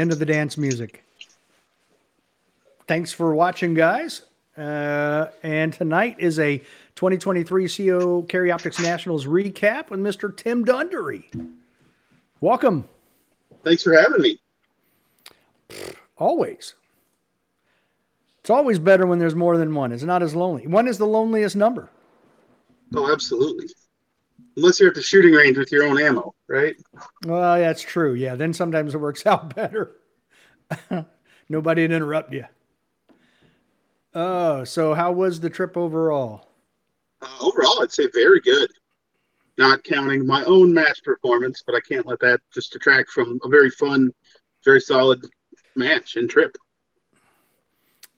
end of the dance music. Thanks for watching, guys. Uh, and tonight is a 2023 CO Carry Optics Nationals recap with Mr. Tim Dunderi. Welcome. Thanks for having me. Always. It's always better when there's more than one. It's not as lonely. One is the loneliest number. Oh, absolutely. Unless you're at the shooting range with your own ammo, right? Well, that's true. Yeah, then sometimes it works out better. Nobody to interrupt you. Oh, so how was the trip overall? Uh, overall, I'd say very good. Not counting my own match performance, but I can't let that just detract from a very fun, very solid match and trip.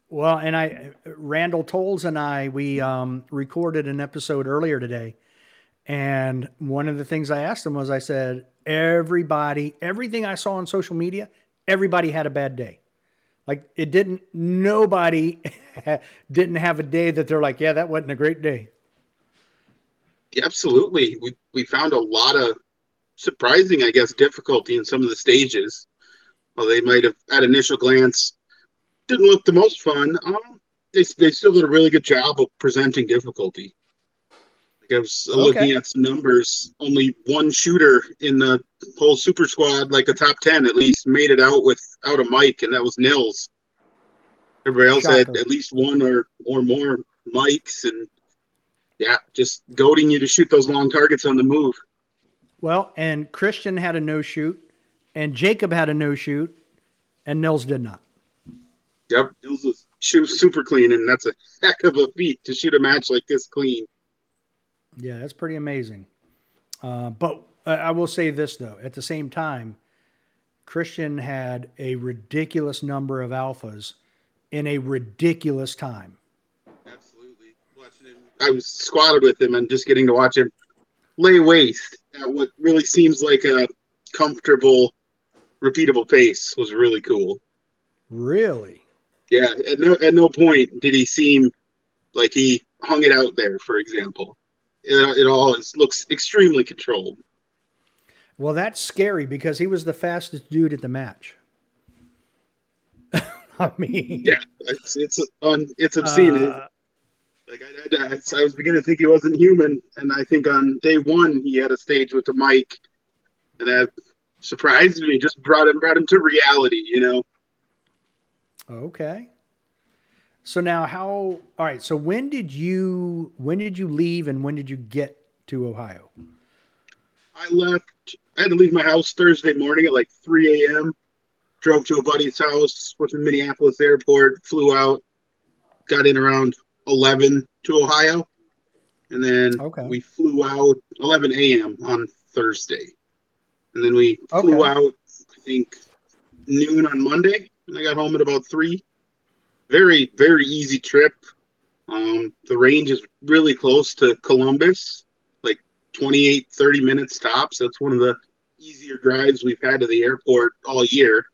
Well, and I, Randall Tolles and I, we um, recorded an episode earlier today. And one of the things I asked him was I said, everybody, everything I saw on social media, everybody had a bad day. Like it didn't, nobody didn't have a day that they're like, yeah, that wasn't a great day. Absolutely. We, we found a lot of surprising, I guess, difficulty in some of the stages. Well, they might have, at initial glance, didn't look the most fun. Um, they, they still did a really good job of presenting difficulty. I was okay. looking at some numbers. Only one shooter in the whole super squad, like the top ten at least, made it out without a mic, and that was Nils. Everybody else Shocker. had at least one or or more mics, and yeah, just goading you to shoot those long targets on the move. Well, and Christian had a no shoot, and Jacob had a no shoot, and Nils did not. Yep, Nils was shoot super clean, and that's a heck of a feat to shoot a match like this clean. Yeah, that's pretty amazing. Uh, but I will say this though, at the same time, Christian had a ridiculous number of alphas in a ridiculous time. Absolutely, watching him, I was squatted with him and just getting to watch him lay waste at what really seems like a comfortable, repeatable pace was really cool. Really? Yeah, at no at no point did he seem like he hung it out there. For example, it, it all is, looks extremely controlled. Well, that's scary because he was the fastest dude at the match. I mean, yeah, it's it's un, it's obscene. Uh, like I, I, I, was beginning to think he wasn't human, and I think on day one he had a stage with the mic, and that surprised me. Just brought him brought him to reality, you know. Okay. So now how all right, so when did you when did you leave and when did you get to Ohio? I left I had to leave my house Thursday morning at like 3 a.m. Drove to a buddy's house, went to Minneapolis airport, flew out, got in around 11 to Ohio. And then okay. we flew out 11 a.m. on Thursday. And then we flew okay. out, I think, noon on Monday and I got home at about three. Very, very easy trip. Um, the range is really close to Columbus, like 28, 30 minutes tops. That's one of the easier drives we've had to the airport all year.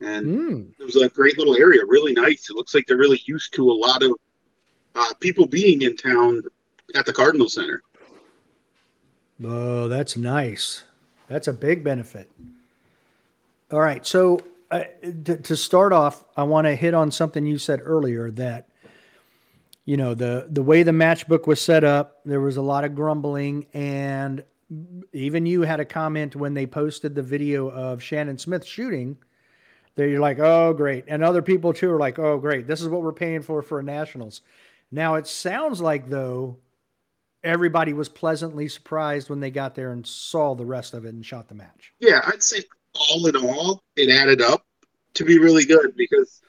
And mm. it was a great little area, really nice. It looks like they're really used to a lot of uh, people being in town at the Cardinal Center. Oh, that's nice. That's a big benefit. All right. So to, to start off, I want to hit on something you said earlier that you know the the way the matchbook was set up, there was a lot of grumbling, and even you had a comment when they posted the video of Shannon Smith shooting. That you're like, oh great, and other people too are like, oh great, this is what we're paying for for nationals. Now it sounds like though everybody was pleasantly surprised when they got there and saw the rest of it and shot the match. Yeah, I'd say all in all, it added up to be really good because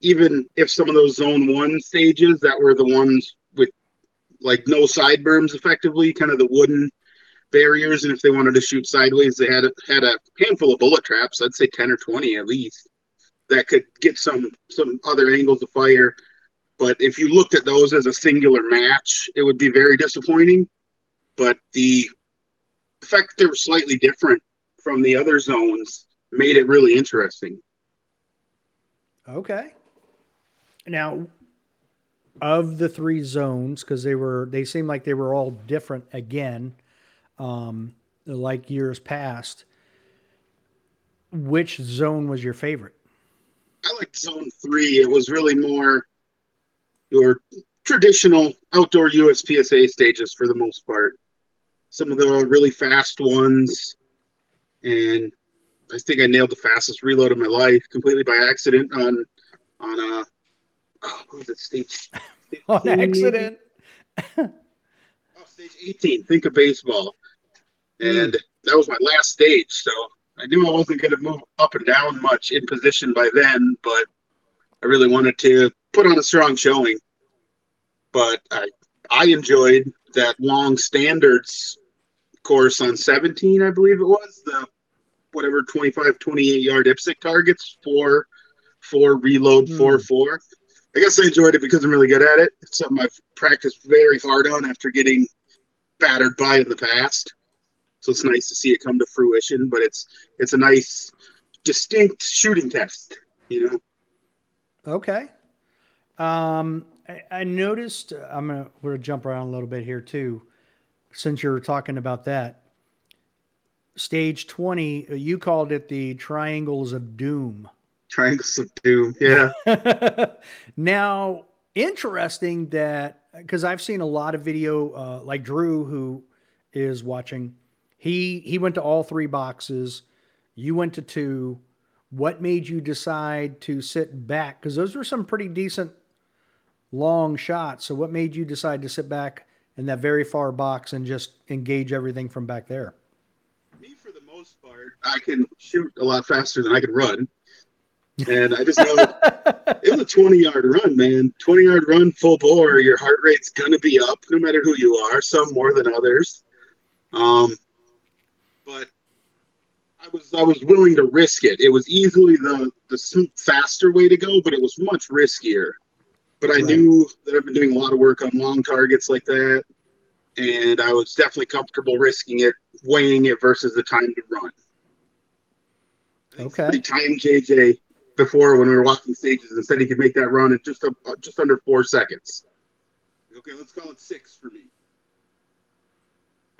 even if some of those zone one stages that were the ones with like no side berms effectively, kind of the wooden barriers, and if they wanted to shoot sideways, they had a, had a handful of bullet traps. I'd say ten or twenty at least that could get some some other angles of fire. But if you looked at those as a singular match, it would be very disappointing. But the, fact they were slightly different from the other zones made it really interesting. Okay. Now, of the three zones, because they were they seemed like they were all different again, um, like years past. which zone was your favorite? I liked zone three. It was really more your traditional outdoor USPSA stages for the most part. Some of the really fast ones, and I think I nailed the fastest reload of my life completely by accident on on uh oh, what was it stage On 15 maybe? accident. oh, stage 18 think of baseball and that was my last stage so i knew i wasn't going to move up and down much in position by then but i really wanted to put on a strong showing but i i enjoyed that long standards course on 17 i believe it was the whatever 25 28 yard IPSC targets for for reload Hmm. four four i guess i enjoyed it because i'm really good at it it's something i've practiced very hard on after getting battered by in the past so it's nice to see it come to fruition but it's it's a nice distinct shooting test you know Okay. Um, I, I noticed. I'm gonna we're gonna jump around a little bit here too, since you're talking about that. Stage twenty, uh, you called it the triangles of doom. triangles of doom yeah now, interesting that because I've seen a lot of video, uh, like Drew, who is watching, he he went to all three boxes. You went to two. What made you decide to sit back? Because those were some pretty decent long shots. So, what made you decide to sit back in that very far box and just engage everything from back there? me for the most part i can shoot a lot faster than i can run and i just know it was a 20 yard run, man. 20 yard run, full bore. Your heart rate's gonna be up, no matter who you are. Some more than others. Um, but I was I was willing to risk it. It was easily the the faster way to go, but it was much riskier. But I Right. knew that I've been doing a lot of work on long targets like that, and I was definitely comfortable risking it, weighing it versus the time to run. Okay. somebody timed JJ before when we were walking stages and said he could make that run in just a, just under four seconds. Okay, let's call it six for me.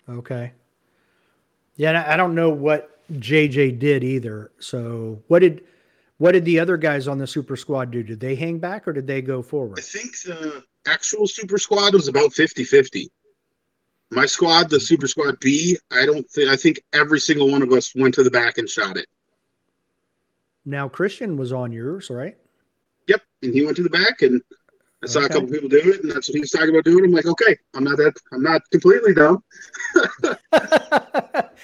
Okay. Yeah, I I don't know what JJ did either. So, what did what did the other guys on the super squad do? Did they hang back or did they go forward? I think the actual super squad was about 50 50. My squad, the super squad B, I don't think, I think every single one of us went to the back and shot it. Now Christian was on yours, right? Yep. And he went to the back and I saw a Okay. couple people do it and that's what he was talking about doing. I'm like, okay, I'm not that, I'm not completely dumb.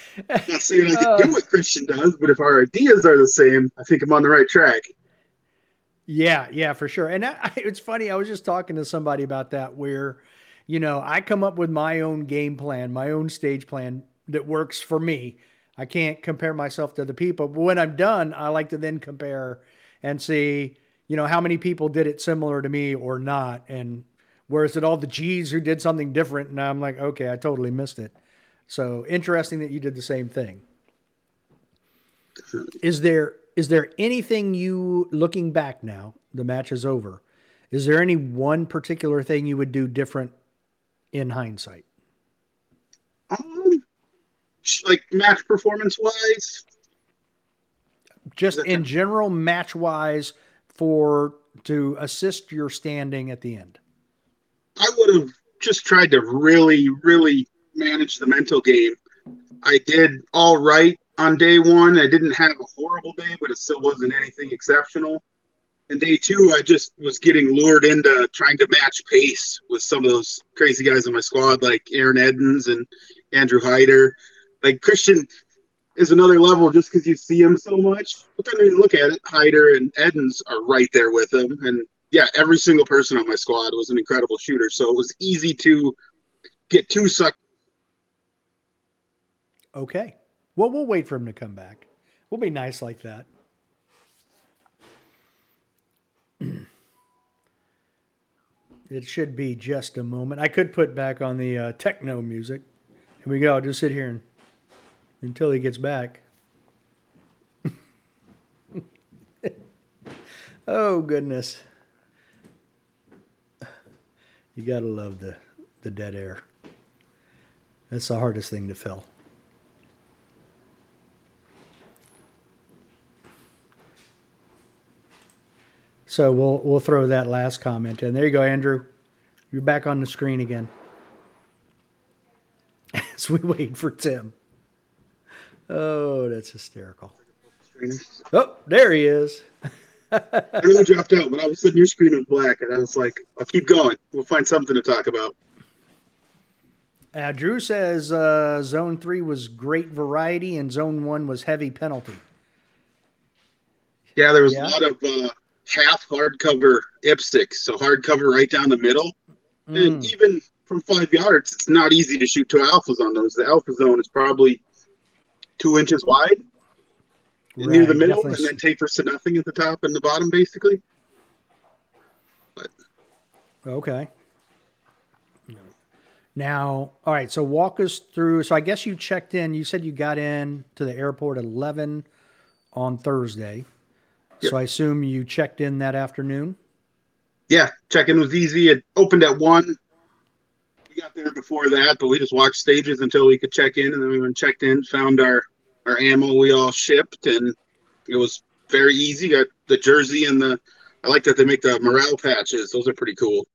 Not saying I can Oh. do what Christian does, but if our ideas are the same, I think I'm on the right track. Yeah, yeah, for sure. And I, it's funny. I was just talking to somebody about that where, you know, I come up with my own game plan, my own stage plan that works for me. I can't compare myself to other people, but when I'm done, I like to then compare and see, you know, how many people did it similar to me or not. And whereas it all the G's who did something different, and I'm like, okay, I totally missed it. So interesting that you did the same thing. Is there is there anything you looking back now, the match is over. Is there any one particular thing you would do different in hindsight? Um, like match performance wise, Just in general, match wise, for to assist your standing at the end. I would have just tried to really, really manage the mental game. I did all right on day one. I didn't have a horrible day, but it still wasn't anything exceptional. And day two, I just was getting lured into trying to match pace with some of those crazy guys in my squad, like Aaron Edens and Andrew Hyder. Like Christian is another level just because you see him so much. But then you look at it, Hyder and Edens are right there with him. And yeah, every single person on my squad was an incredible shooter. So it was easy to get too sucked. Okay. Well, we'll wait for him to come back. We'll be nice like that. It should be just a moment. I could put back on the uh, techno music. Here we go. I'll just sit here and, until he gets back. oh goodness. You got to love the the dead air. That's the hardest thing to fill. So we'll we'll throw that last comment in. There you go, Andrew. You're back on the screen again. As we wait for Tim. Oh, that's hysterical. Oh, there he is. I know I dropped out, but all of a sudden your screen was black, and I was like, I'll keep going. We'll find something to talk about. Uh, Drew says uh, zone three was great variety and zone one was heavy penalty. Yeah, there was Yeah. a lot of uh, half hardcover IPSCs, so hardcover right down the middle. And Mm, even from five yards, it's not easy to shoot two alphas on those. The alpha zone is probably two inches wide near the middle, and then tapers to nothing at the top and the bottom, basically. Okay. Now, all right. So walk us through. So I guess you checked in. You said you got in to the airport at eleven on Thursday. So I assume you checked in that afternoon. Yeah, check-in was easy. It opened at one. We got there before that, but we just watched stages until we could check in, and then we went checked in, found our our ammo we all shipped, and it was very easy. Got the jersey and the. I like that they make the morale patches. Those are pretty cool.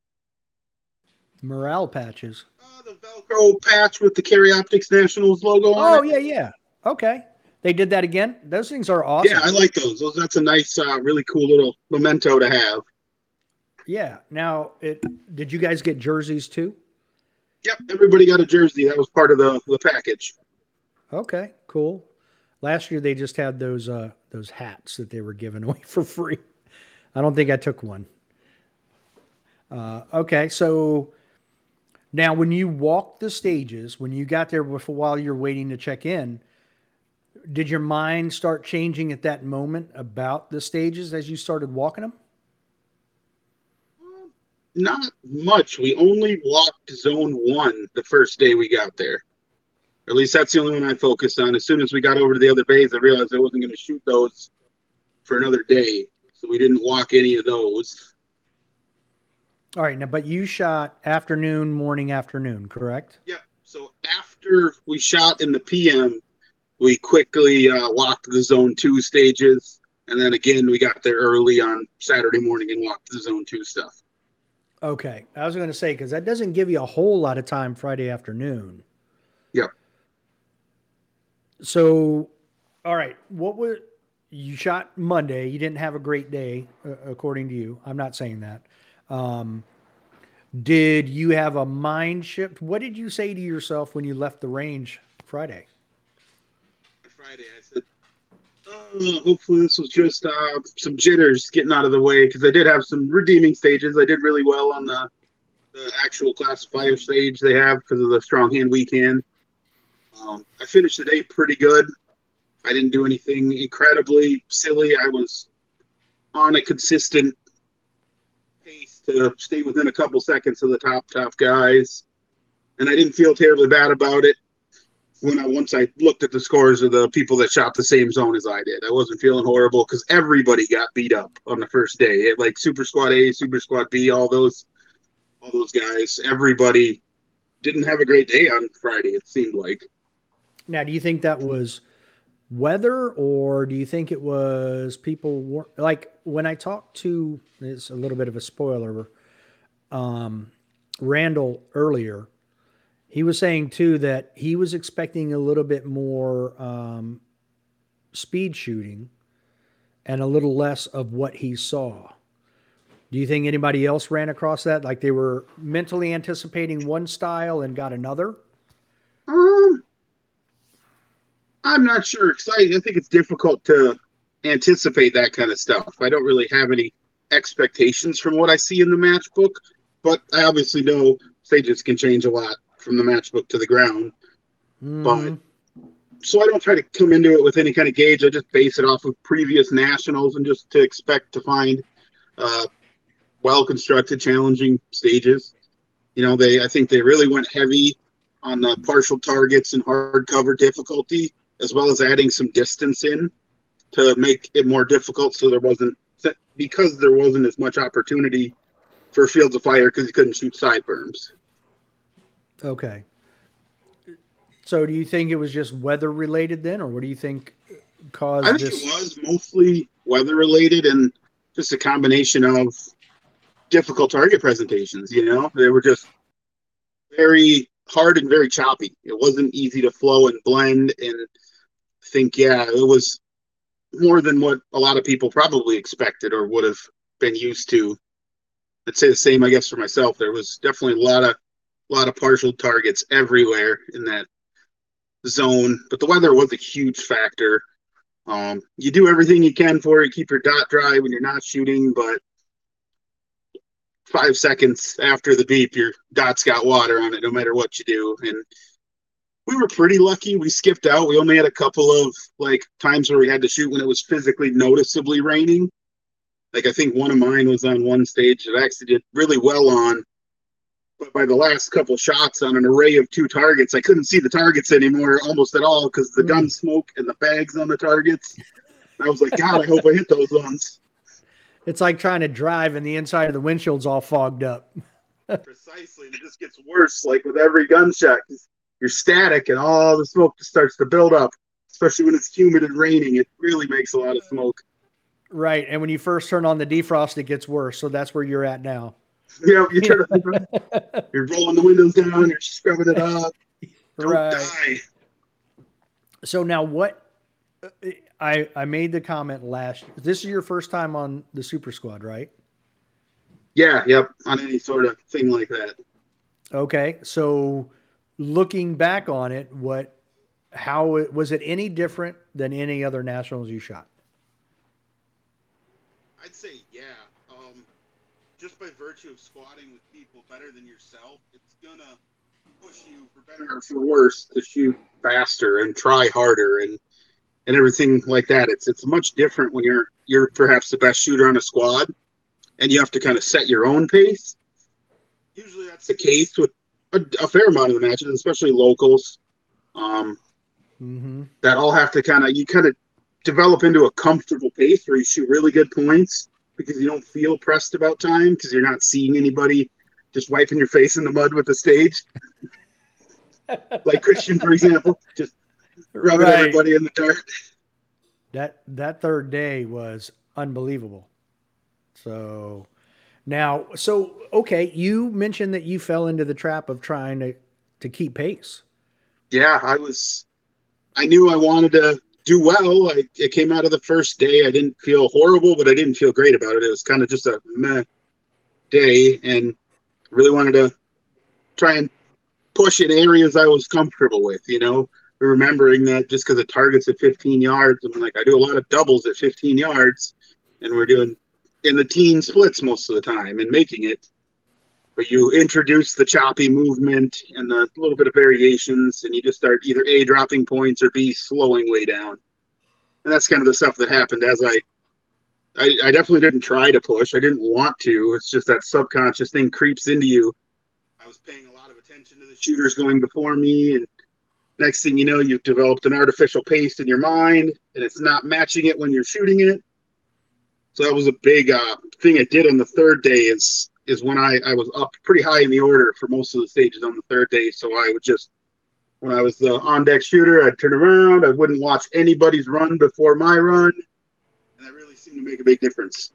Morale patches. Uh, the Velcro patch with the Carry Optics Nationals logo on Oh yeah, yeah. Okay. They did that again. Those things are awesome. Yeah, I like those. Those that's a nice, uh, really cool little memento to have. Yeah. Now, it did you guys get jerseys too? Yep, everybody got a jersey. That was part of the the package. Okay, cool. Last year they just had those uh those hats that they were giving away for free. I don't think I took one. Uh, okay, so now when you walked the stages, when you got there before while you're waiting to check in, did your mind start changing at that moment about the stages as you started walking them? Not much. We only walked zone one the first day we got there. At least that's the only one I focused on. As soon as we got over to the other bays, I realized I wasn't going to shoot those for another day. So we didn't walk any of those. All right, now but you shot afternoon, morning, afternoon, correct? Yep. So after we shot in the PM, we quickly uh, walked the zone two stages. And then again, we got there early on Saturday morning and walked the zone two stuff. Okay, I was going to say because that doesn't give you a whole lot of time Friday afternoon. Yep. So, all right, what was you shot Monday? You didn't have a great day, uh, according to you. I'm not saying that. Um, did you have a mind shift? What did you say to yourself when you left the range Friday? Friday, I said, oh, hopefully this was just uh, some jitters getting out of the way because I did have some redeeming stages. I did really well on the, the actual classifier stage they have because of the strong hand, weak hand. Um, I finished the day pretty good. I didn't do anything incredibly silly. I was on a consistent pace to stay within a couple seconds of the top top guys, and I didn't feel terribly bad about it when I once I looked at the scores of the people that shot the same zone as I did. I wasn't feeling horrible because everybody got beat up on the first day. It, like Super Squad A, Super Squad B, all those, all those guys. Everybody didn't have a great day on Friday. It seemed like. Now, do you think that was weather, or do you think it was people like when I talked to? It's a little bit of a spoiler. Um, Randall earlier, he was saying too that he was expecting a little bit more um, speed shooting and a little less of what he saw. Do you think anybody else ran across that? Like they were mentally anticipating one style and got another? Um, I'm not sure. 'cause I, I think it's difficult to anticipate that kind of stuff. I don't really have any expectations from what I see in the match book, but I obviously know stages can change a lot from the matchbook to the ground. but So I don't try to come into it with any kind of gauge. I just base it off of previous nationals and just to expect to find uh, well constructed, challenging stages. You know, they I think they really went heavy on the partial targets and hardcover difficulty, as well as adding some distance in to make it more difficult. So there wasn't because there wasn't as much opportunity for fields of fire because you couldn't shoot side berms. Okay. So do you think it was just weather related then, or what do you think caused I think this? it was mostly weather related, and just a combination of difficult target presentations. You know, they were just very hard and very choppy. It wasn't easy to flow and blend. And think, yeah, it was more than what a lot of people probably expected or would have been used to. I'd say the same, I guess, for myself. There was definitely a lot of a lot of partial targets everywhere in that zone, but the weather was a huge factor. Um, you do everything you can for it, keep your dot dry when you're not shooting, but five seconds after the beep, your dot's got water on it, no matter what you do. And we were pretty lucky. We skipped out. We only had a couple of like times where we had to shoot when it was physically noticeably raining. Like I think one of mine was on one stage that actually did really well on. But by the last couple shots on an array of two targets, I couldn't see the targets anymore almost at all because the gun hmm. smoke and the bags on the targets. I was like, God, I hope I hit those ones. It's like trying to drive and the inside of the windshield's all fogged up. Precisely. And it just gets worse, like with every gunshot. You're static and all the smoke just starts to build up, especially when it's humid and raining. It really makes a lot of smoke. Right. And when you first turn on the defrost, it gets worse. So that's where you're at now. Yeah, you turn you're rolling the windows down, you're scrubbing it up. Don't right. die. So now what uh, I I made the comment last this is your first time on the super squad, right? Yeah, yep, on any sort of thing like that. Okay. So looking back on it, what how it was it any different than any other nationals you shot? I'd say yeah. Just by virtue of squatting with people better than yourself, it's gonna push you for better or for worse to shoot faster and try harder and and everything like that. It's it's much different when you're you're perhaps the best shooter on a squad and you have to kind of set your own pace. Usually that's the case with a, a fair amount of the matches, especially locals. Um, Mm-hmm. that all have to kind of you kind of develop into a comfortable pace where you shoot really good points because you don't feel pressed about time because you're not seeing anybody just wiping your face in the mud with the stage like christian for example just rubbing Right. everybody in the dirt That that third day was unbelievable. So now, so okay, you mentioned that you fell into the trap of trying to to keep pace. yeah i was i knew i wanted to do well. I, it came out of the first day. I didn't feel horrible but i didn't feel great about it. It was kind of just a meh day and really wanted to try and push in areas i was comfortable with you know? Remembering that just because the target's at 15 yards i'm like i do a lot of doubles at 15 yards and we're doing in the teen splits most of the time and making it but you introduce the choppy movement and the little bit of variations, and you just start either A, dropping points, or B, slowing way down. And that's kind of the stuff that happened as I, I, I definitely didn't try to push. I didn't want to. It's just that subconscious thing creeps into you. I was paying a lot of attention to the shooters going before me, and next thing you know, you've developed an artificial pace in your mind, and it's not matching it when you're shooting it. So that was a big uh, thing I did on the third day. Is is when I, I was up pretty high in the order for most of the stages on the third day. So I would just, when I was the on deck shooter, I'd turn around. I wouldn't watch anybody's run before my run. And that really seemed to make a big difference.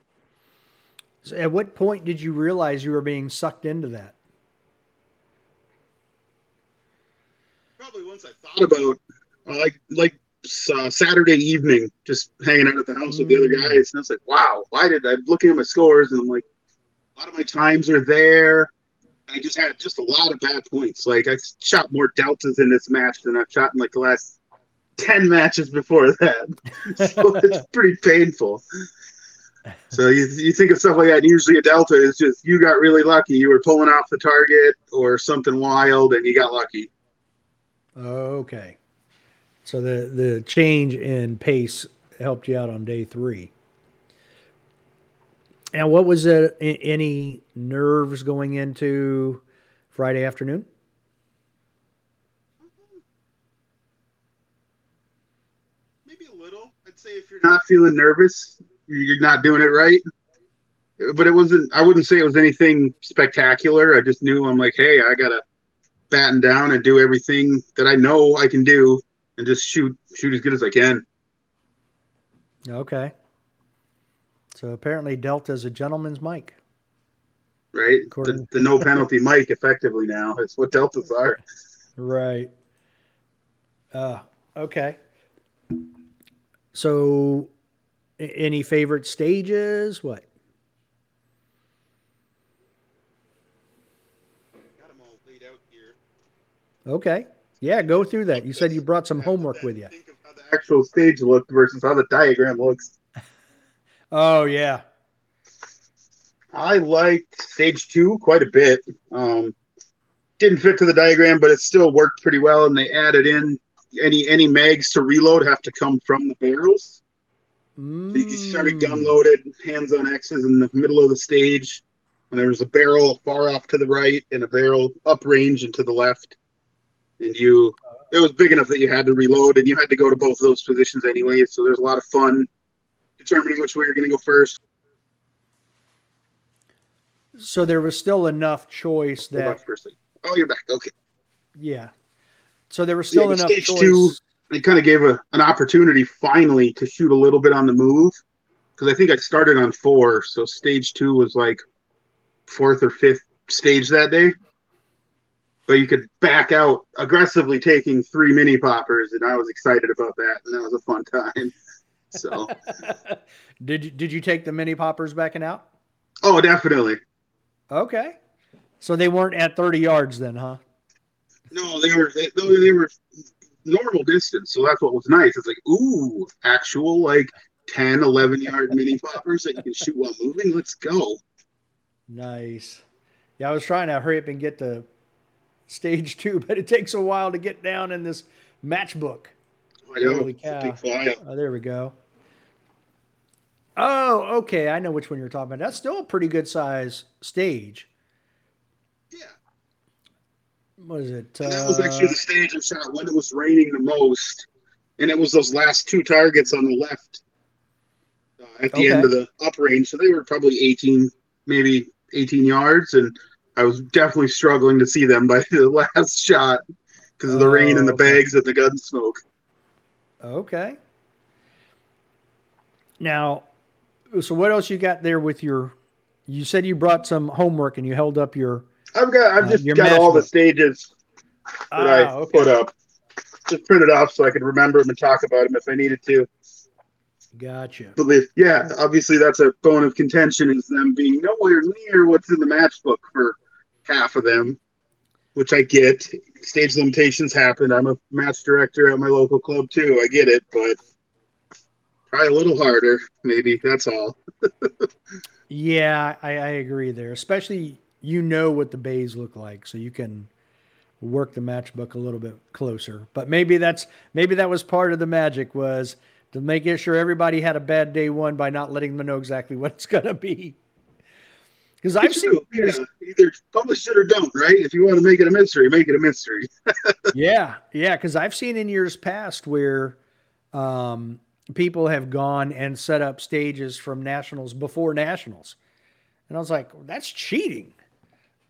So at what point did you realize you were being sucked into that? Probably once I thought about, like, like uh, Saturday evening, just hanging out at the house with the other Mm. guys. And I was like, wow, why did I, I'm looking at my scores and I'm like, a lot of my times are there. I just had just a lot of bad points. Like I shot more deltas in this match than I've shot in like the last ten matches before that. so it's pretty painful. So you, you think of stuff like that. And usually a delta is just you got really lucky. You were pulling off the target or something wild, and you got lucky. Okay. So the the change in pace helped you out on day three. And what was it? Any nerves going into Friday afternoon? Maybe a little. I'd say if you're not feeling nervous, you're not doing it right. But it wasn't. I wouldn't say it was anything spectacular. I just knew I'm like, hey, I gotta batten down and do everything that I know I can do, and just shoot shoot as good as I can. Okay. So apparently Delta is a gentleman's mic. right? The, According- the no penalty mic effectively now. It's what deltas are. Right. Uh, okay. So, any favorite stages? What? Got 'em all laid out here. Okay. Yeah, go through that. You said you brought some homework with you. Think of how the actual stage looked versus how the diagram looks. Oh, yeah. I liked stage two quite a bit. Um, didn't fit to the diagram, but it still worked pretty well. And they added in any any mags to reload have to come from the barrels. So you started gun Mm. loaded, hands on X's in the middle of the stage. And there was a barrel far off to the right and a barrel up range and to the left. And you, it was big enough that you had to reload and you had to go to both of those positions anyway. So there's a lot of fun determining which way you're going to go first. So there was still enough choice that, for a second. Oh, you're back. Okay. yeah. So there was still but enough stage choice. two- It kind of gave a, an opportunity finally to shoot a little bit on the move. Because I think I started on four. So stage two was like fourth or fifth stage that day. But you could back out aggressively taking three mini poppers. And I was excited about that. And that was a fun time. So, did you did you take the mini poppers backing out? oh, definitely. Okay. So they weren't at 30 yards then, huh? No, they were they, they were normal distance, so that's what was nice. It's like, ooh, actual like 10, 11 yard mini poppers that you can shoot while moving. Let's go. Nice. Yeah, I was trying to hurry up and get to stage two, but it takes a while to get down in this matchbook. I know. Holy cow. Oh, there we go. Oh, okay. I know which one you're talking about. That's still a pretty good size stage. Yeah, What is it? and that was actually Uh, the stage I shot when it was raining the most, and it was those last two targets on the left uh, at the end of the up range. So they were probably 18, maybe 18 yards, and I was definitely struggling to see them by the last shot because of the rain and the Oh, okay. bags and the gun smoke. okay. Now, so what else you got there with your? You said you brought some homework and you held up your. I've got I've Uh, just got all the stages that I Ah, okay. put up. Just printed off so I could remember them and talk about them if I needed to. Gotcha. But yeah, obviously that's a bone of contention is them being nowhere near what's in the matchbook for half of them, which I get. Stage limitations happen. I'm a match director at my local club too. I get it, but try a little harder, maybe. That's all. Yeah, I, I agree there. Especially you know what the bays look like, so you can work the matchbook a little bit closer. But maybe that's maybe that was part of the magic was to make it sure everybody had a bad day one by not letting them know exactly what it's gonna be. Because I've seen yeah, either publish it or don't, right? If you want to make it a mystery, make it a mystery. yeah, yeah, because I've seen in years past where um, people have gone and set up stages from nationals before nationals, and I was like, that's cheating.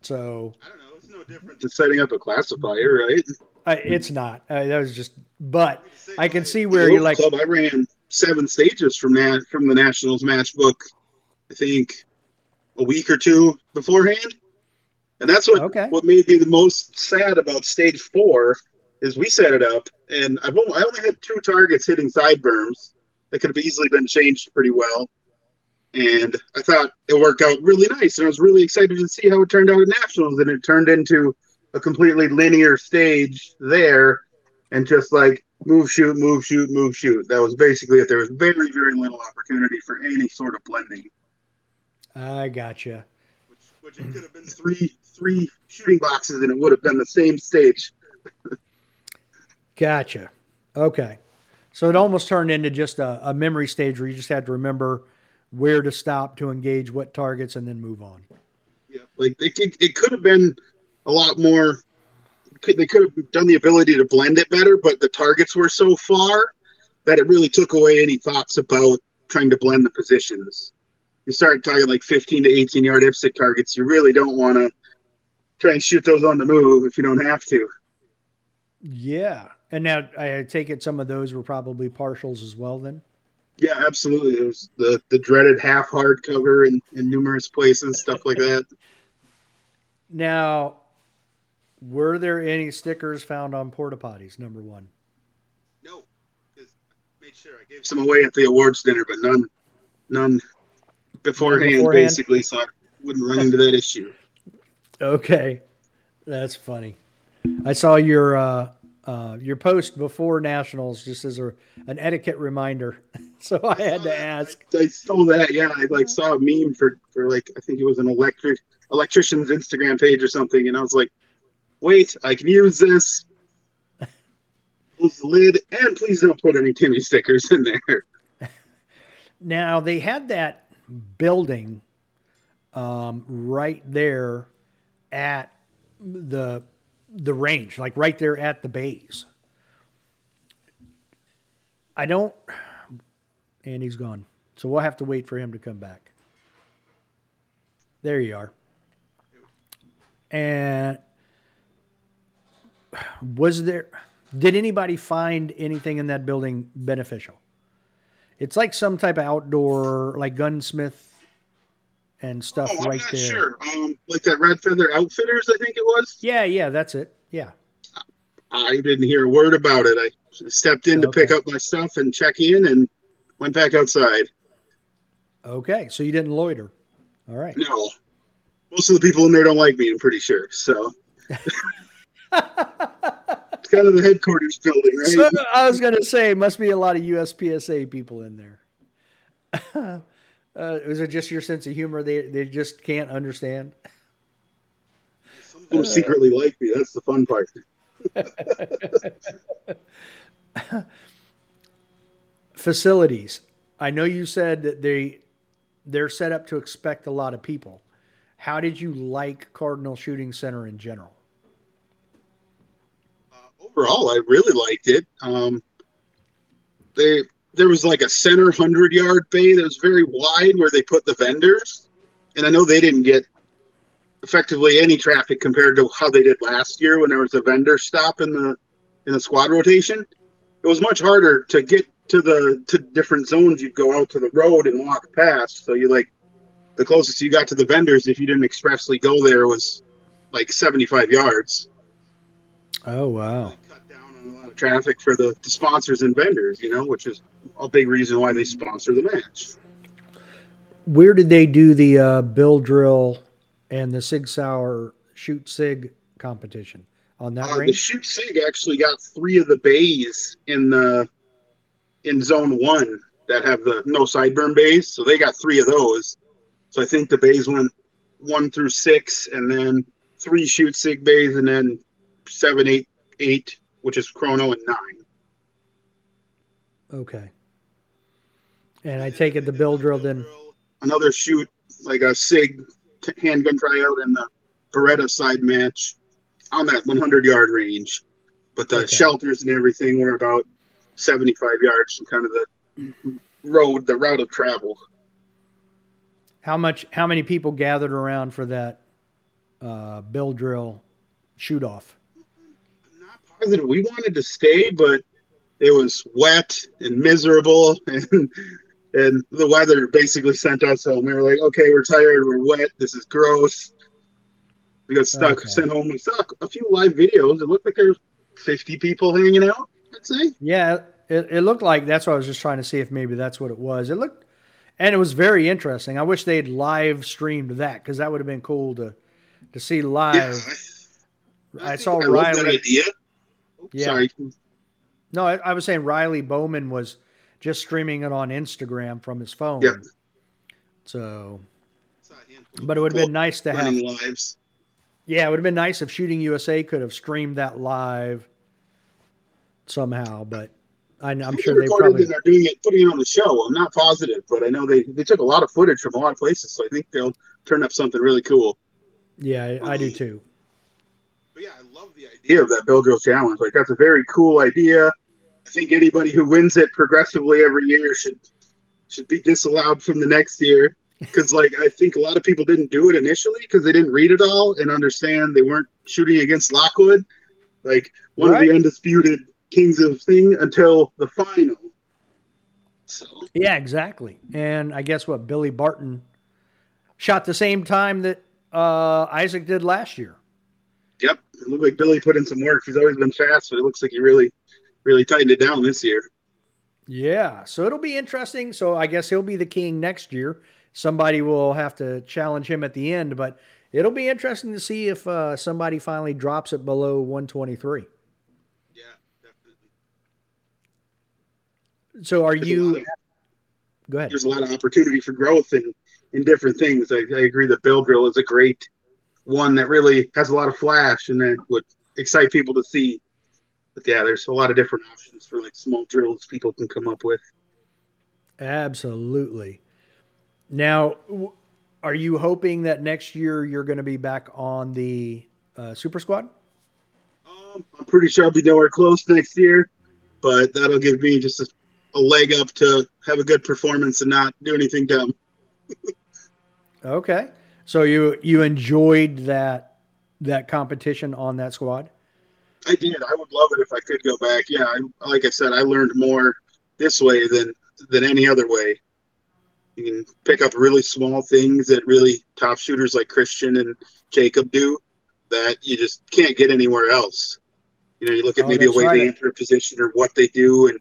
So I don't know. It's no different than setting up a classifier, right? uh, it's not. Uh, that was just, but I can see where you're like, club, I ran seven stages from that from the Nationals matchbook. I think a week or two beforehand, and that's what Okay. what made me the most sad about stage four is we set it up, and I've only, I only had two targets hitting side berms that could have easily been changed pretty well. And I thought it worked out really nice, and I was really excited to see how it turned out at nationals. And it turned into a completely linear stage there, and just like move, shoot, move, shoot, move, shoot. That was basically it. There was very, very little opportunity for any sort of blending. I gotcha. Which, which it could have been three, three shooting boxes, and it would have been the same stage. Gotcha. Okay. So it almost turned into just a, a memory stage where you just had to remember where to stop to engage what targets and then move on. Yeah, like it, could- it could have been a lot more. Could, they could have done the ability to blend it better, but the targets were so far that it really took away any thoughts about trying to blend the positions. You start talking like 15 to 18 yard IPSC targets. You really don't want to try and shoot those on the move if you don't have to. Yeah. And now I take it some of those were probably partials as well then? Yeah, absolutely. It was the the dreaded half hardcover in, in numerous places, stuff like that. Now, were there any stickers found on porta potties? Number one. No, made sure I gave some away at the awards dinner, but none, none beforehand, beforehand? basically, so I wouldn't run into that issue. Okay, that's funny. I saw your uh, uh, your post before nationals, just as a an etiquette reminder. so I had to ask. I stole that. Yeah, I like saw a meme for for like I think it was an electric electrician's Instagram page or something, and I was like, wait, I can use this. Close the lid, and please don't put any Timmy stickers in there. Now they had that building um, right there at the the range, like right there at the bays. I don't, and he's gone. So we'll have to wait for him to come back. There you are. And was there, did anybody find anything in that building beneficial? It's like some type of outdoor, like gunsmith and stuff oh, right there. sure. Um, like that Red Feather Outfitters, I think it was. Yeah, yeah, that's it. Yeah. I didn't hear a word about it. I stepped in to pick up my stuff and check in, and went back outside. Okay. So you didn't loiter. All right. No, most of the people in there don't like me. I'm pretty sure. So it's kind of the headquarters building, right? So I was going to say, must be a lot of USPSA people in there. uh, is it just your sense of humor? They they just can't understand. Some of them secretly like me. That's the fun part. Facilities. I know you said that they they're set up to expect a lot of people. How did you like Cardinal Shooting Center in general? Uh, overall, I really liked it. Um, they there was like a center hundred yard bay that was very wide where they put the vendors, and I know they didn't get effectively any traffic compared to how they did last year when there was a vendor stop in the in the squad rotation. It was much harder to get to the to different zones. You'd go out to the road and walk past. So you like the closest you got to the vendors if you didn't expressly go there was like 75 yards Oh wow. A lot of traffic for the, the sponsors and vendors, you know, which is a big reason why they sponsor the match. Where did they do the uh, bill drill and the Sig Sauer shoot Sig competition? On that Uh, the shoot sig actually got three of the bays in the in zone one that have the no side berm bays, so they got three of those. So I think the bays went one through six, and then three shoot sig bays, and then seven, eight, eight, which is chrono and nine. Okay. And I take it the bill drill then. another shoot like a sig handgun tryout and the beretta side match on that 100 yard range but the Okay. shelters and everything were about 75 yards from kind of the road the route of travel How much? How many people gathered around for that uh, bill drill shoot off? Positive we wanted to stay but it was wet and miserable and and the weather basically sent us home we were like okay we're tired we're wet this is gross we got stuck Okay. sent home we saw a few live videos it looked like there was 50 people hanging out i'd say Yeah, it, it looked like that's what I was just trying to see if maybe that's what it was. It looked, and it was very interesting. I wish they'd live streamed that because that would have been cool to to see live. I, think saw I Riley. Yeah. Sorry. No, I, I was saying Riley Bowman was just streaming it on Instagram from his phone. Yeah. So, but it would have been nice to have. lives. Yeah, it would have been nice if Shooting USA could have streamed that live somehow. But I, I'm They sure they probably. are doing it, putting it on the show. I'm not positive, but I know they they took a lot of footage from a lot of places, so I think they'll turn up something really cool. Yeah, I, I do um, too. But yeah, I love the idea of that Bill Drill Challenge. Like that's a very cool idea. I think anybody who wins it progressively every year should should be disallowed from the next year. Because like I think a lot of people didn't do it initially because they didn't read it all and understand they weren't shooting against Lockwood, like one of the undisputed kings of thing until the final. So Yeah, exactly. And I guess what Billy Barton shot the same time that uh, Isaac did last year. Yep, it looked like Billy put in some work. He's always been fast, but it looks like he really, really tightened it down this year. Yeah, so it'll be interesting. So I guess he'll be the king next year. Somebody will have to challenge him at the end, but it'll be interesting to see if uh, somebody finally drops it below 123. Yeah, definitely. So are There's you? of- Go ahead. There's a lot of opportunity for growth in in different things. I, I agree that Bill Drill is a great one that really has a lot of flash and that would excite people to see. But yeah, there's a lot of different options for like small drills people can come up with. Absolutely. Now, are you hoping that next year you're going to be back on the uh, Super Squad? Um, I'm pretty sure I'll be nowhere close next year, but that'll give me just a, a leg up to have a good performance and not do anything dumb. Okay. So you you enjoyed that that competition on that squad? I did. I would love it if I could go back. Yeah, I, like I said, I learned more this way than than any other way. You can pick up really small things that really top shooters like Christian and Jacob do that you just can't get anywhere else. You know, you look at Oh, maybe a way right. they enter a position or what they do, and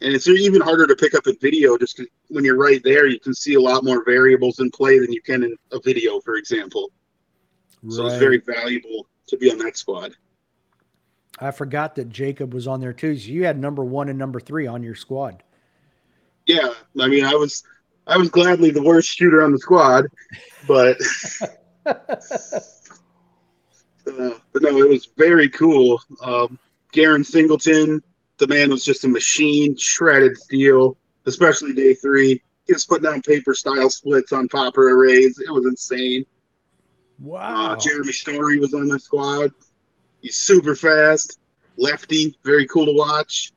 and it's even harder to pick up in video. just when you're right there, you can see a lot more variables in play than you can in a video, for example. So it's very valuable to be on that squad. I forgot that Jacob was on there too. So you had number one and number three on your squad. Yeah, I mean, I was I was gladly the worst shooter on the squad, but uh, but no, it was very cool. Um, Garen Singleton, the man was just a machine, shredded steel, especially day three. He was putting down paper style splits on popper arrays. It was insane. Wow. Uh, Jeremy Story was on the squad. He's super fast, lefty, very cool to watch.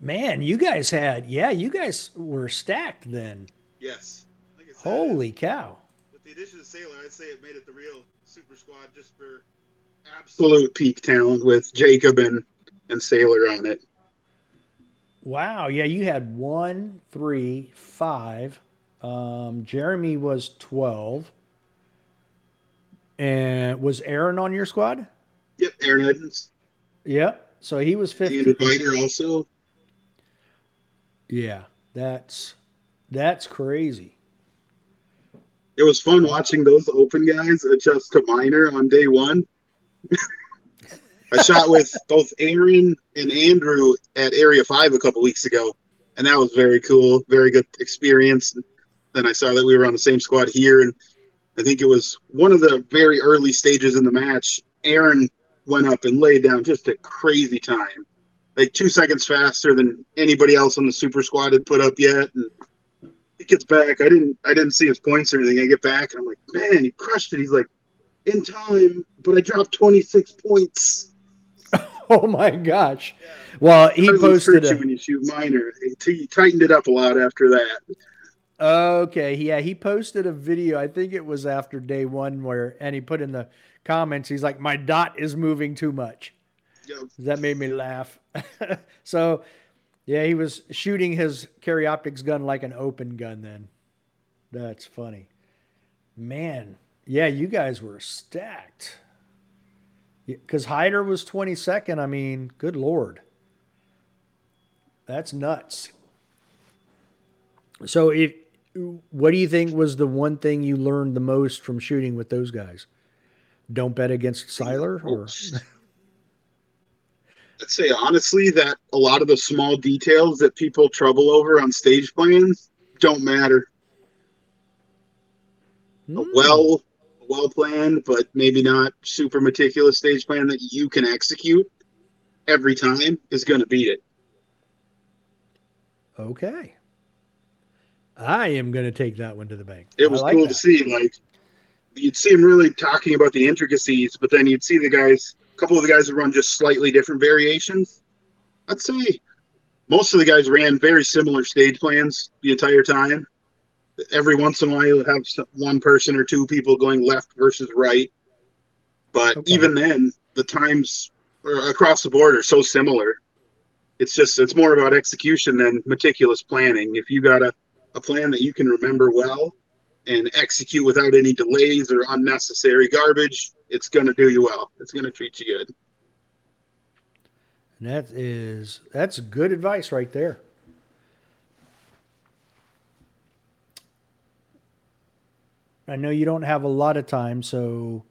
Man, you guys had yeah, you guys were stacked then. Yes. Like said, Holy cow. With the addition of Sailer, I'd say it made it the real super squad just for absolute peak talent with Jacob and, and Sailer on it. Wow. Yeah, you had one, three, five. Um, Jeremy was 12. And was Aaron on your squad? Yep, Aaron Edmonds. Yep. So he was Andrew 15. Biter also. Yeah, that's that's crazy. It was fun watching those open guys adjust to minor on day one. I shot with both Aaron and Andrew at Area 5 a couple weeks ago, and that was very cool. Very good experience. Then I saw that we were on the same squad here, and I think it was one of the very early stages in the match. Aaron went up and laid down just a crazy time, like two seconds faster than anybody else on the super squad had put up yet. And he gets back. I didn't I didn't see his points or anything. I get back and I'm like, man, he crushed it. He's like, in time, but I dropped 26 points. Oh my gosh. Well, he posted a, when you shoot minor. He he tightened it up a lot after that. Okay, yeah, he posted a video. I think it was after day one where, and he put in the comments, he's like, "My dot is moving too much." Yep. That made me laugh. so, yeah, he was shooting his carry optics gun like an open gun. Then, that's funny, man. Yeah, you guys were stacked. Because Hyder was twenty second. I mean, good lord, that's nuts. So, if what do you think was the one thing you learned the most from shooting with those guys? Don't bet against Sailer, or I'd say honestly that a lot of the small details that people trouble over on stage plans don't matter. A Hmm. well well planned, but maybe not super meticulous stage plan that you can execute every time is going to beat it. Okay. I am going to take that one to the bank. It was like cool that. to see. Like you'd see him really talking about the intricacies, but then you'd see the guys. A couple of the guys would run just slightly different variations. I'd say most of the guys ran very similar stage plans the entire time. Every once in a while, you'll have some, one person or two people going left versus right, but Okay. even then, the times across the board are so similar it's just it's more about execution than meticulous planning. If you got a, a plan that you can remember well and execute without any delays or unnecessary garbage, it's going to do you well. It's going to treat you good. And that is that's good advice right there. I know you don't have a lot of time, so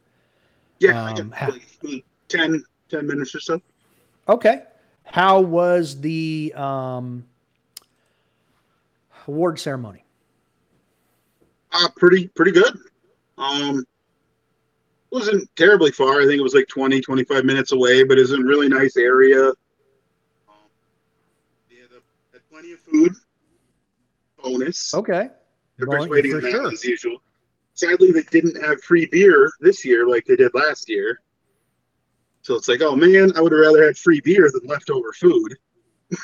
Yeah, I Um, got like 10, 10 minutes or so. okay. How was the um, award ceremony? Uh, pretty pretty good. Um, wasn't terribly far. I think it was like 20, 25 minutes away, but it's in a really nice area. Um, they had, plenty of food. Bonus. Okay. Waiting for on that sure. as usual. Sadly, they didn't have free beer this year like they did last year. So it's like, oh man, I would have rather had free beer than leftover food.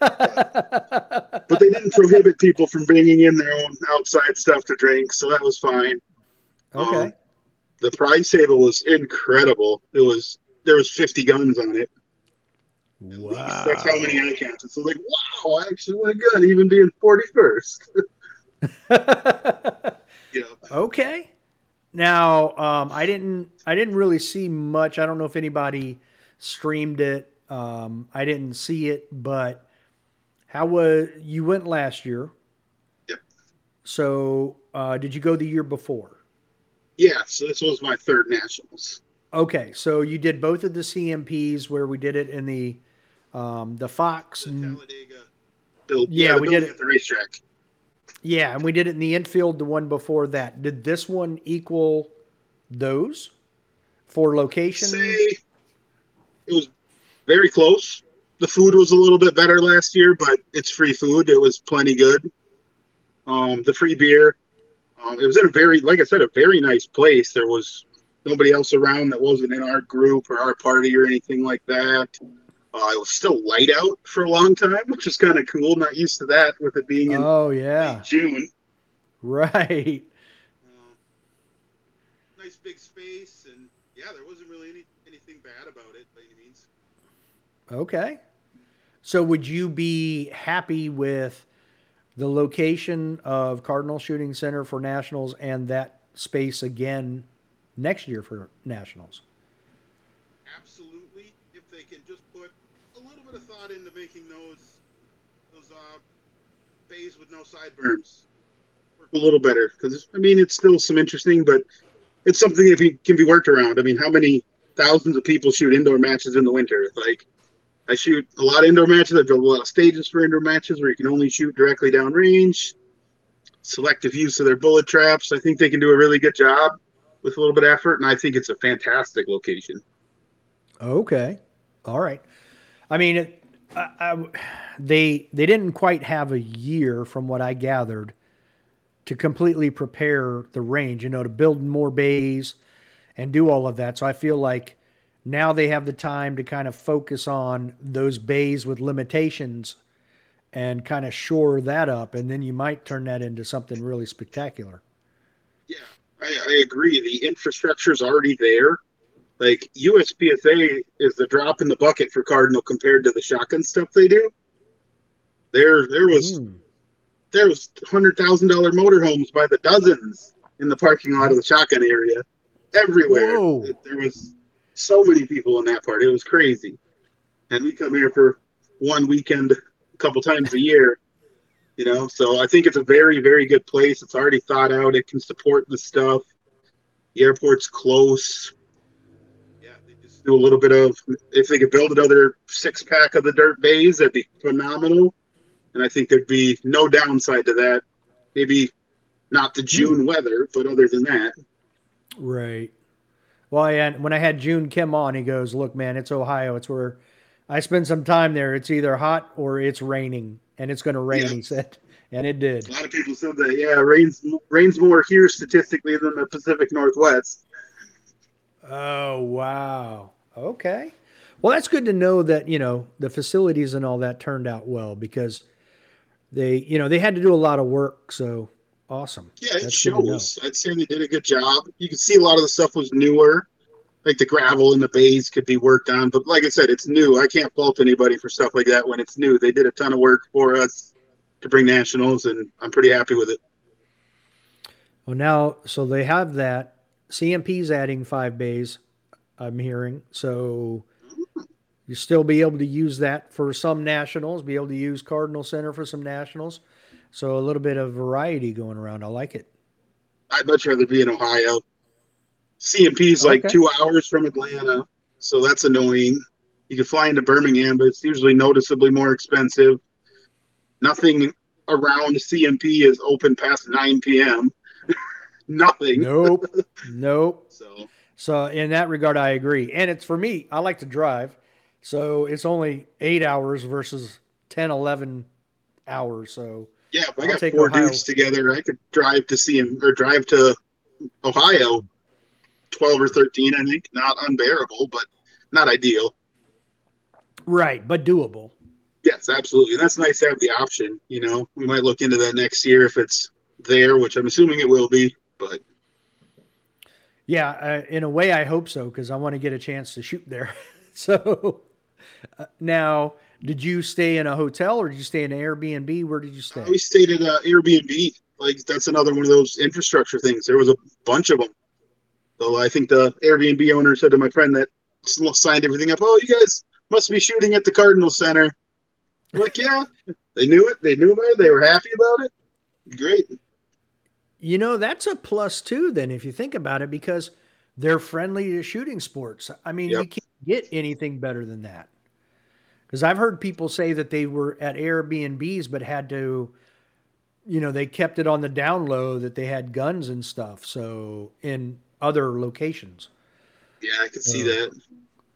But they didn't prohibit people from bringing in their own outside stuff to drink, so that was fine. okay. Um, the prize table was incredible. It was there was 50 guns on it. Wow. That's how many I counted. So like, wow, I actually went good, even being 41st. you know, okay. Now, um, I didn't. I didn't really see much. I don't know if anybody streamed it. Um, I didn't see it, but how was you went last year? Yep. So, uh, did you go the year before? yeah. So this was my third nationals. Okay, so you did both of the CMPs where we did it in the um, the Fox. The and- Talladega. Yeah, the we did it. at the racetrack. Yeah, and we did it in the infield. The one before that. Did this one equal those for location? Say it was very close. The food was a little bit better last year, but it's free food. It was plenty good. Um, the free beer. Um, it was in a very, like I said, a very nice place. There was nobody else around that wasn't in our group or our party or anything like that. Uh, it was still light out for a long time, which is kind of cool. Not used to that with it being in Oh yeah, June. right. Uh, nice big space, and yeah, there wasn't really any, anything bad about it by any means. Okay. So would you be happy with the location of Cardinal Shooting Center for Nationals and that space again next year for Nationals? Absolutely, if they can just put a into making those those uh, bays with no side berms work a little better. Because I mean, it's still some interesting, but it's something that can be worked around. I mean, how many thousands of people shoot indoor matches in the winter? Like, I shoot a lot of indoor matches. I build a lot of stages for indoor matches where you can only shoot directly downrange. Selective use of their bullet traps. I think they can do a really good job with a little bit of effort, and I think it's a fantastic location. Okay. All right. I mean, I, I, they they didn't quite have a year, from what I gathered, to completely prepare the range. You know, to build more bays and do all of that. So I feel like now they have the time to kind of focus on those bays with limitations and kind of shore that up, and then you might turn that into something really spectacular. Yeah, I, I agree. The infrastructure is already there. Like USPSA is the drop in the bucket for Cardinal compared to the shotgun stuff they do. There, there was Hmm. there was hundred thousand dollar motorhomes by the dozens in the parking lot of the shotgun area, everywhere. Whoa. There was so many people in that part. It was crazy. And we come here for one weekend, a couple times a year. You know, so I think it's a very, very good place. It's already thought out. It can support the stuff. The airport's close. Yeah, they just do a little bit of. If they could build another six pack of the dirt bays, that'd be phenomenal. And I think there'd be no downside to that. Maybe not the June weather, but other than that, Right. Well, and when I had June Kim on, he goes, "Look, man, it's Ohio. It's where I spend some time there. It's either hot or it's raining, and it's going to rain." Yeah. He said, and it did. a lot of people said that. Yeah, rains rains more here statistically than the Pacific Northwest. Oh wow. Okay. Well, that's good to know that you know the facilities and all that turned out well because they, you know, they had to do a lot of work. So awesome. Yeah, it That's good shows. I'd say they did a good job. You can see a lot of the stuff was newer. like the gravel and the bays could be worked on. But like I said, it's new. I can't fault anybody for stuff like that when it's new. They did a ton of work for us to bring nationals, and I'm pretty happy with it. Well, now, so they have that. CMP's adding five bays, I'm hearing. So you still be able to use that for some nationals, be able to use Cardinal Center for some nationals. So a little bit of variety going around. I like it. I'd much rather be in Ohio. CMP is like Okay. two hours from Atlanta, so that's annoying. You can fly into Birmingham, but it's usually noticeably more expensive. Nothing around CMP is open past 9 p.m. Nothing. Nope. nope. So So in that regard, I agree. And it's for me, I like to drive. So it's only eight hours versus 10, 11 hours. So yeah, if I I'll got take four Ohio. dudes together, I could drive to CMP or drive to Ohio, 12 or 13. I think not unbearable, but not ideal. right, but doable. Yes, absolutely. That's nice to have the option. You know, we might look into that next year if it's there, which I'm assuming it will be. But Yeah, uh, in a way, I hope so because I want to get a chance to shoot there. so uh, now, did you stay in a hotel or did you stay in an Airbnb? Where did you stay? we stayed at uh, Airbnb. Like that's another one of those infrastructure things. There was a bunch of them. So I think the Airbnb owner said to my friend that signed everything up. Oh, you guys must be shooting at the Cardinal Center. I'm like, yeah, they knew it. They knew about it. They were happy about it. Great. You know, that's a plus too, then, if you think about it, because they're friendly to shooting sports. I mean, you can't get anything better than that. Because I've heard people say that they were at Airbnbs, but had to, you know, they kept it on the down low that they had guns and stuff. So in other locations. Yeah, I could see Uh, that.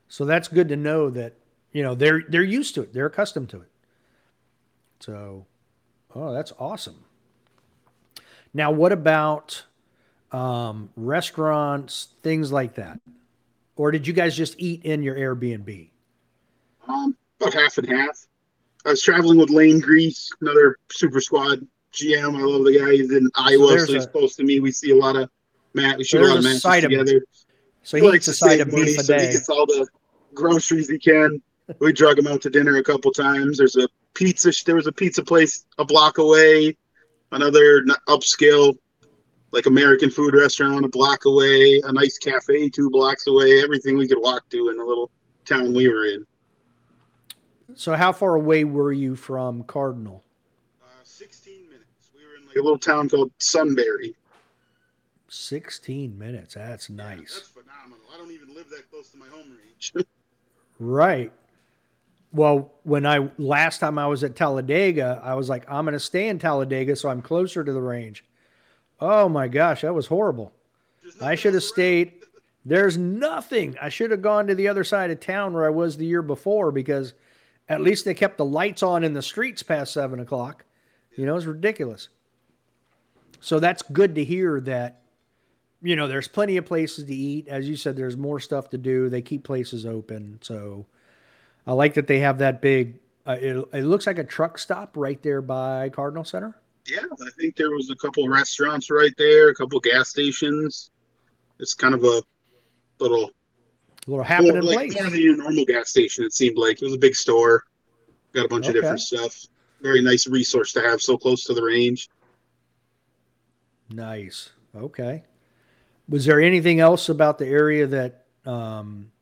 So that's good to know that, you know, they're they're used to it. They're accustomed to it. So, oh, that's awesome. Now, what about um, restaurants, things like that? Or did you guys just eat in your Airbnb? Um, about half and half. I was traveling with Lane Grease, another super squad GM. I love the guy. He's in Iowa, there's so, he's a- close to me. We see a lot of Matt. We shoot a lot of matches side of- together. So he eats likes a to side of money, beef a so he gets all the groceries he can. We drug him out to dinner a couple times. There's a pizza. There was a pizza place a block away. Another upscale, like American food restaurant a block away. A nice cafe two blocks away. Everything we could walk to in the little town we were in. So how far away were you from Cardinal? Uh, 16 minutes. We were in like a little town called Sunbury. 16 minutes. That's Yeah, nice. that's phenomenal. I don't even live that close to my home range. Right. Well, when I last time I was at Talladega, I was like, I'm going to stay in Talladega so I'm closer to the range. Oh my gosh, that was horrible. I should have stayed. There's nothing. I should have gone to the other side of town where I was the year before because at least they kept the lights on in the streets past seven o'clock. You know, it's ridiculous. So that's good to hear that, you know, there's plenty of places to eat. As you said, there's more stuff to do. They keep places open. So I like that they have that big, uh, it, it looks like a truck stop right there by Cardinal Center. Yeah, I think there was a couple restaurants right there, a couple gas stations. It's kind of a little A little more, happening like, place. more than your normal gas station. It seemed like it was a big store. Got a bunch Okay. of different stuff. Very nice resource to have so close to the range. Nice. Okay. Was there anything else about the area that um,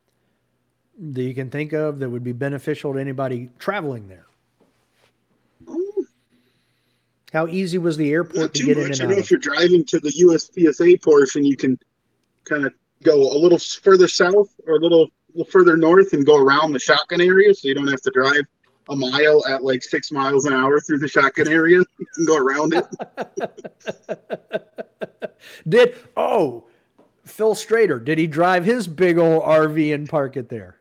that you can think of that would be beneficial to anybody traveling there? How easy was the airport not to get in much. I and know out? if you're driving to the USPSA portion, you can kind of go a little further south or a little, little further north and go around the shotgun area, so you don't have to drive a mile at like six miles an hour through the shotgun area. You can go around it. did oh Phil Strader? Did he drive his big old RV and park it there?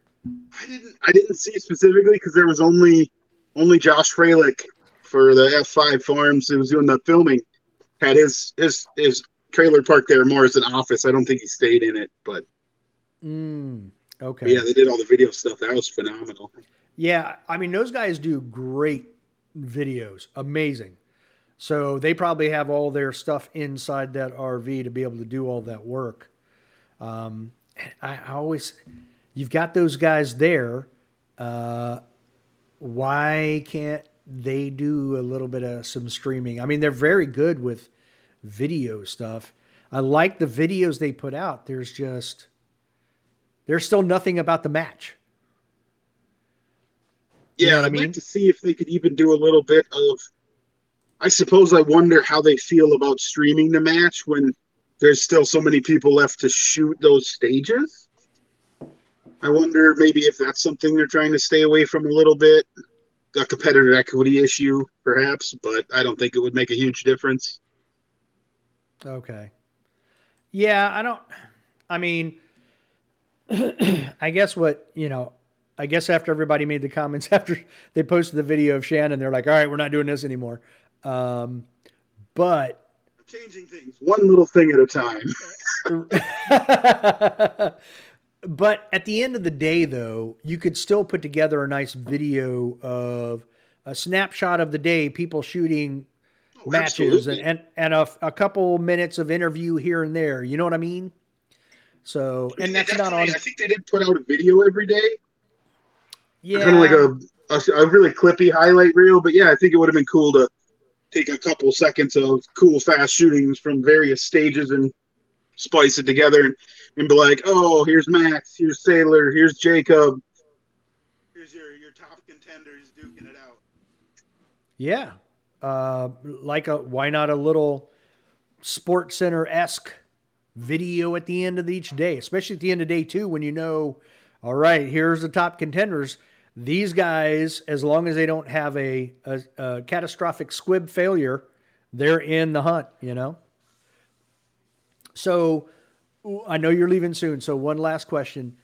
I didn't I didn't see specifically because there was only only Josh Fralick for the F5 forums who was doing the filming had his his his trailer parked there more as an office. I don't think he stayed in it, but Mm, but okay. yeah, they did all the video stuff. That was phenomenal. Yeah, I mean those guys do great videos, amazing. So they probably have all their stuff inside that RV to be able to do all that work. Um, I, I always, you've got those guys there. Uh, why can't they do a little bit of some streaming? I mean, they're very good with video stuff. I like the videos they put out. There's just, there's still nothing about the match. You Yeah, know what I I'd mean? like to see if they could even do a little bit of. I suppose I wonder how they feel about streaming the match when there's still so many people left to shoot those stages. I wonder maybe if that's something they're trying to stay away from a little bit. A competitive equity issue, perhaps, but I don't think it would make a huge difference. Okay. Yeah, I don't. I mean, I guess what you know. I guess after everybody made the comments after they posted the video of Shannon, they're like, "All right, we're not doing this anymore." Um, but Changing things one little thing at a time. but at the end of the day, though, you could still put together a nice video of a snapshot of the day, people shooting Oh, matches and, absolutely. and, and a, a couple minutes of interview here and there. You know what I mean? So, and that's not on. I think they did put out a video every day, Yeah. kind of like a, a a really clippy highlight reel. But yeah, I think it would have been cool to take a couple seconds of cool fast shootings from various stages and splice it together and, and be like, oh, here's Max, here's Sailer, here's Jacob, here's your your top contenders duking it out. Yeah. Uh, like a, why not a little sports center esque video at the end of each day, especially at the end of day two, when you know, all right, here's the top contenders. These guys, as long as they don't have a, a, a catastrophic squib failure, they're in the hunt, you know? So I know you're leaving soon. So one last question.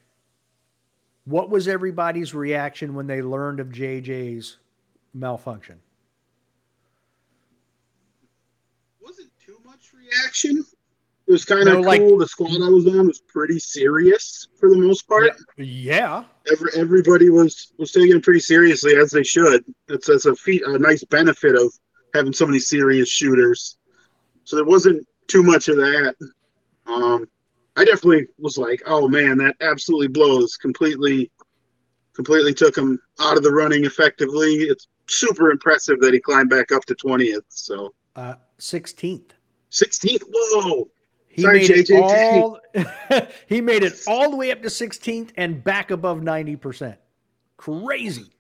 What was everybody's reaction when they learned of JJ's malfunction? Wasn't too much reaction. It was kind No, of like- cool. the squad I was on was pretty serious for the most part. Yeah. every, everybody was was taking it pretty seriously as they should. It's that's a feat, a nice benefit of having so many serious shooters. So there wasn't too much of that. Um, I definitely was like, oh man, that absolutely blows. Completely, completely took him out of the running effectively. It's super impressive that he climbed back up to twentieth. So Uh, 16th. sixteenth, whoa. He Sorry, made it all. he made it all the way up to 16th and back above 90%. Crazy.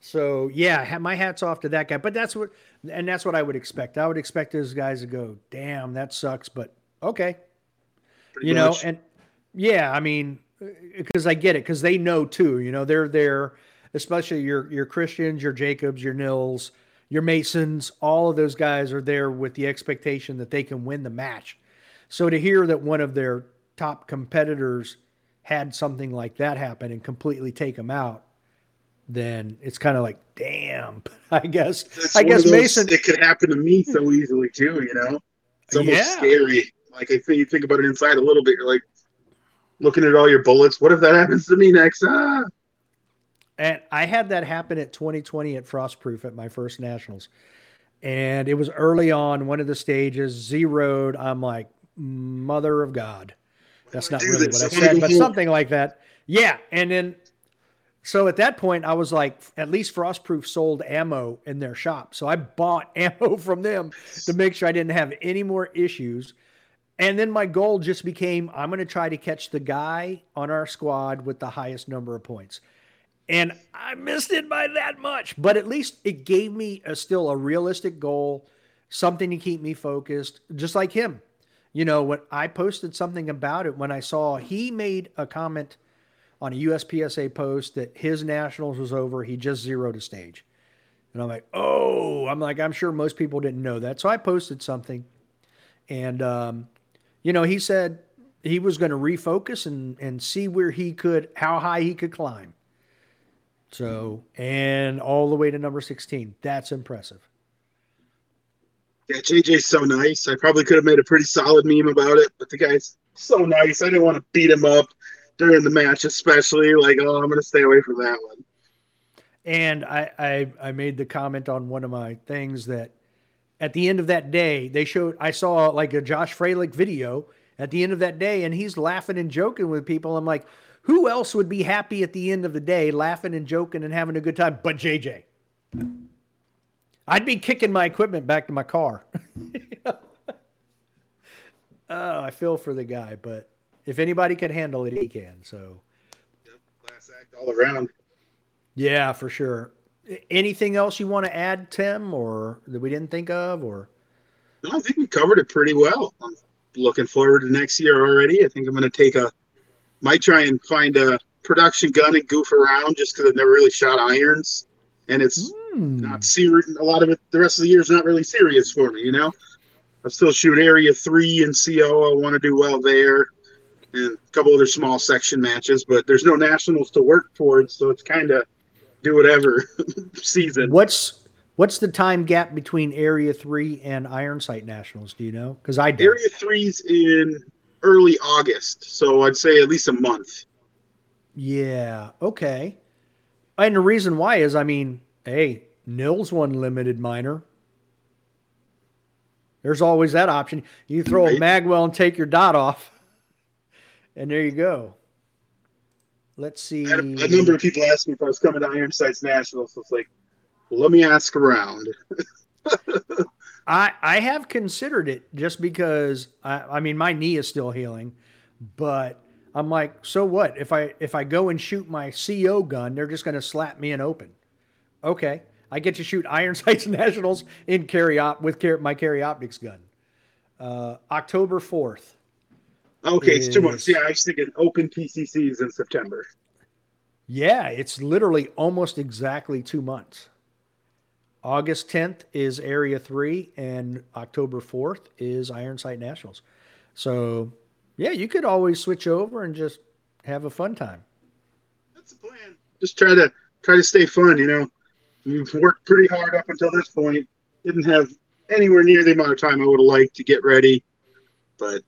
So yeah, my hats off to that guy. But that's what, and that's what I would expect. I would expect those guys to go, "Damn, that sucks," but okay, Pretty you know. And yeah, I mean, uh, because I get it, because they know too. You know, they're there, especially your your Christians, your Jacobs, your Nils, your Masons. All of those guys are there with the expectation that they can win the match. So to hear that one of their top competitors had something like that happen and completely take them out, then it's kind of like, damn. I guess It's I guess Mason. It could happen to me so easily too. You know, it's almost Yeah. scary. Like I think you think about it inside a little bit. You're like looking at all your bullets. What if that happens to me next? Ah, And I had that happen at 2020 at Frostproof at my first nationals. And it was early on, one of the stages, zeroed. I'm like, mother of God. That's not really what I I said, but something like that. Yeah. And then, so at that point, I was like, at least Frostproof sold ammo in their shop. So I bought ammo from them to make sure I didn't have any more issues. And then my goal just became I'm going to try to catch the guy on our squad with the highest number of points. And I missed it by that much, but at least it gave me a still a realistic goal, something to keep me focused, just like him. You know, when I posted something about it, when I saw he made a comment on a USPSA post that his nationals was over, he just zeroed a stage. And I'm like, oh, I'm like, I'm sure most people didn't know that. So I posted something. And, um, you know, he said he was going to refocus and, and see where he could, how high he could climb. So, and all the way to number 16. That's impressive. yeah, JJ's so nice. I probably could have made a pretty solid meme about it, but the guy's so nice. I didn't want to beat him up during the match, especially. Like, oh, I'm gonna stay away from that one. And I, I, I made the comment on one of my things that at the end of that day, they showed, I saw like a Josh Freilich video at the end of that day, and he's laughing and joking with people. I'm like, who else would be happy at the end of the day, laughing and joking and having a good time, but JJ? I'd be kicking my equipment back to my car. oh, I feel for the guy, but if anybody can handle it, he can. So, Yep, class act all around. yeah, for sure. Anything else you want to add, Tim, or that we didn't think of, or? No, I think we covered it pretty well. I'm looking forward to next year already. I think I'm going to take a, might try and find a production gun and goof around just because I've never really shot irons. And it's Hmm. not serious. A lot of it, the rest of the year is not really serious for me, you know? I still shoot area three and CO. I want to do well there and a couple other small section matches, but there's no nationals to work towards. So it's kind of do whatever season. What's what's the time gap between Area Three and Iron Sight Nationals? Do you know? Because I don't. Area three's in early August. So I'd say at least a month. Yeah. Okay. And the reason why is, I mean, hey, Nils won limited minor. There's always that option. You throw a Right. magwell and take your dot off, and there you go. Let's see. A, a number of people asked me if I was coming to Ironside's Sights Nationals. So it's like, let me ask around. I I have considered it just because I I mean my knee is still healing, but I'm like, so what? If I if I go and shoot my CO gun, they're just going to slap me in open. Okay, I get to shoot Iron Sights Nationals in carry op with car- my carry optics gun. Uh, October fourth. Okay, it's two months. Yeah, I was thinking open PCCs in September. Yeah, it's literally almost exactly two months. August 10th is Area 3, and October 4th is Iron Sight Nationals. So, yeah, you could always switch over and just have a fun time. That's the plan. Just try to try to stay fun. You know, we've worked pretty hard up until this point. Didn't have anywhere near the amount of time I would have liked to get ready, but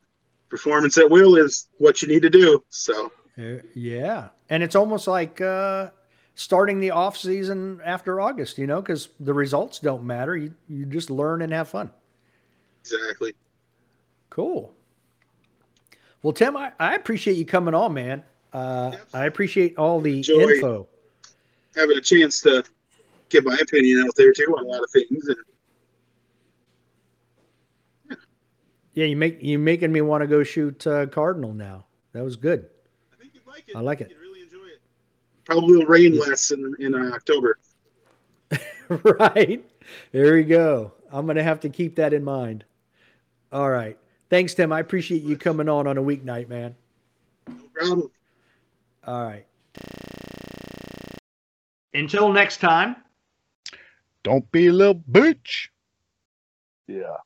performance at will is what you need to do. So Uh, Yeah. And it's almost like uh, starting the off season after August, you know, because the results don't matter. You, you just learn and have fun. exactly. Cool. Well, Tim, I, I appreciate you coming on, man. Uh, I appreciate all the Enjoy. info. Having a chance to get my opinion out there too on a lot of things. And Yeah, you make you making me want to go shoot uh, Cardinal now. That was good. I think you'd like it. I like it. You'd really enjoy it. Probably will rain less in in uh, October. right. There you go. I'm going to have to keep that in mind. All right. Thanks, Tim. I appreciate you coming on on a weeknight, man. No problem. All right. Until next time. Don't be a little bitch. Yeah.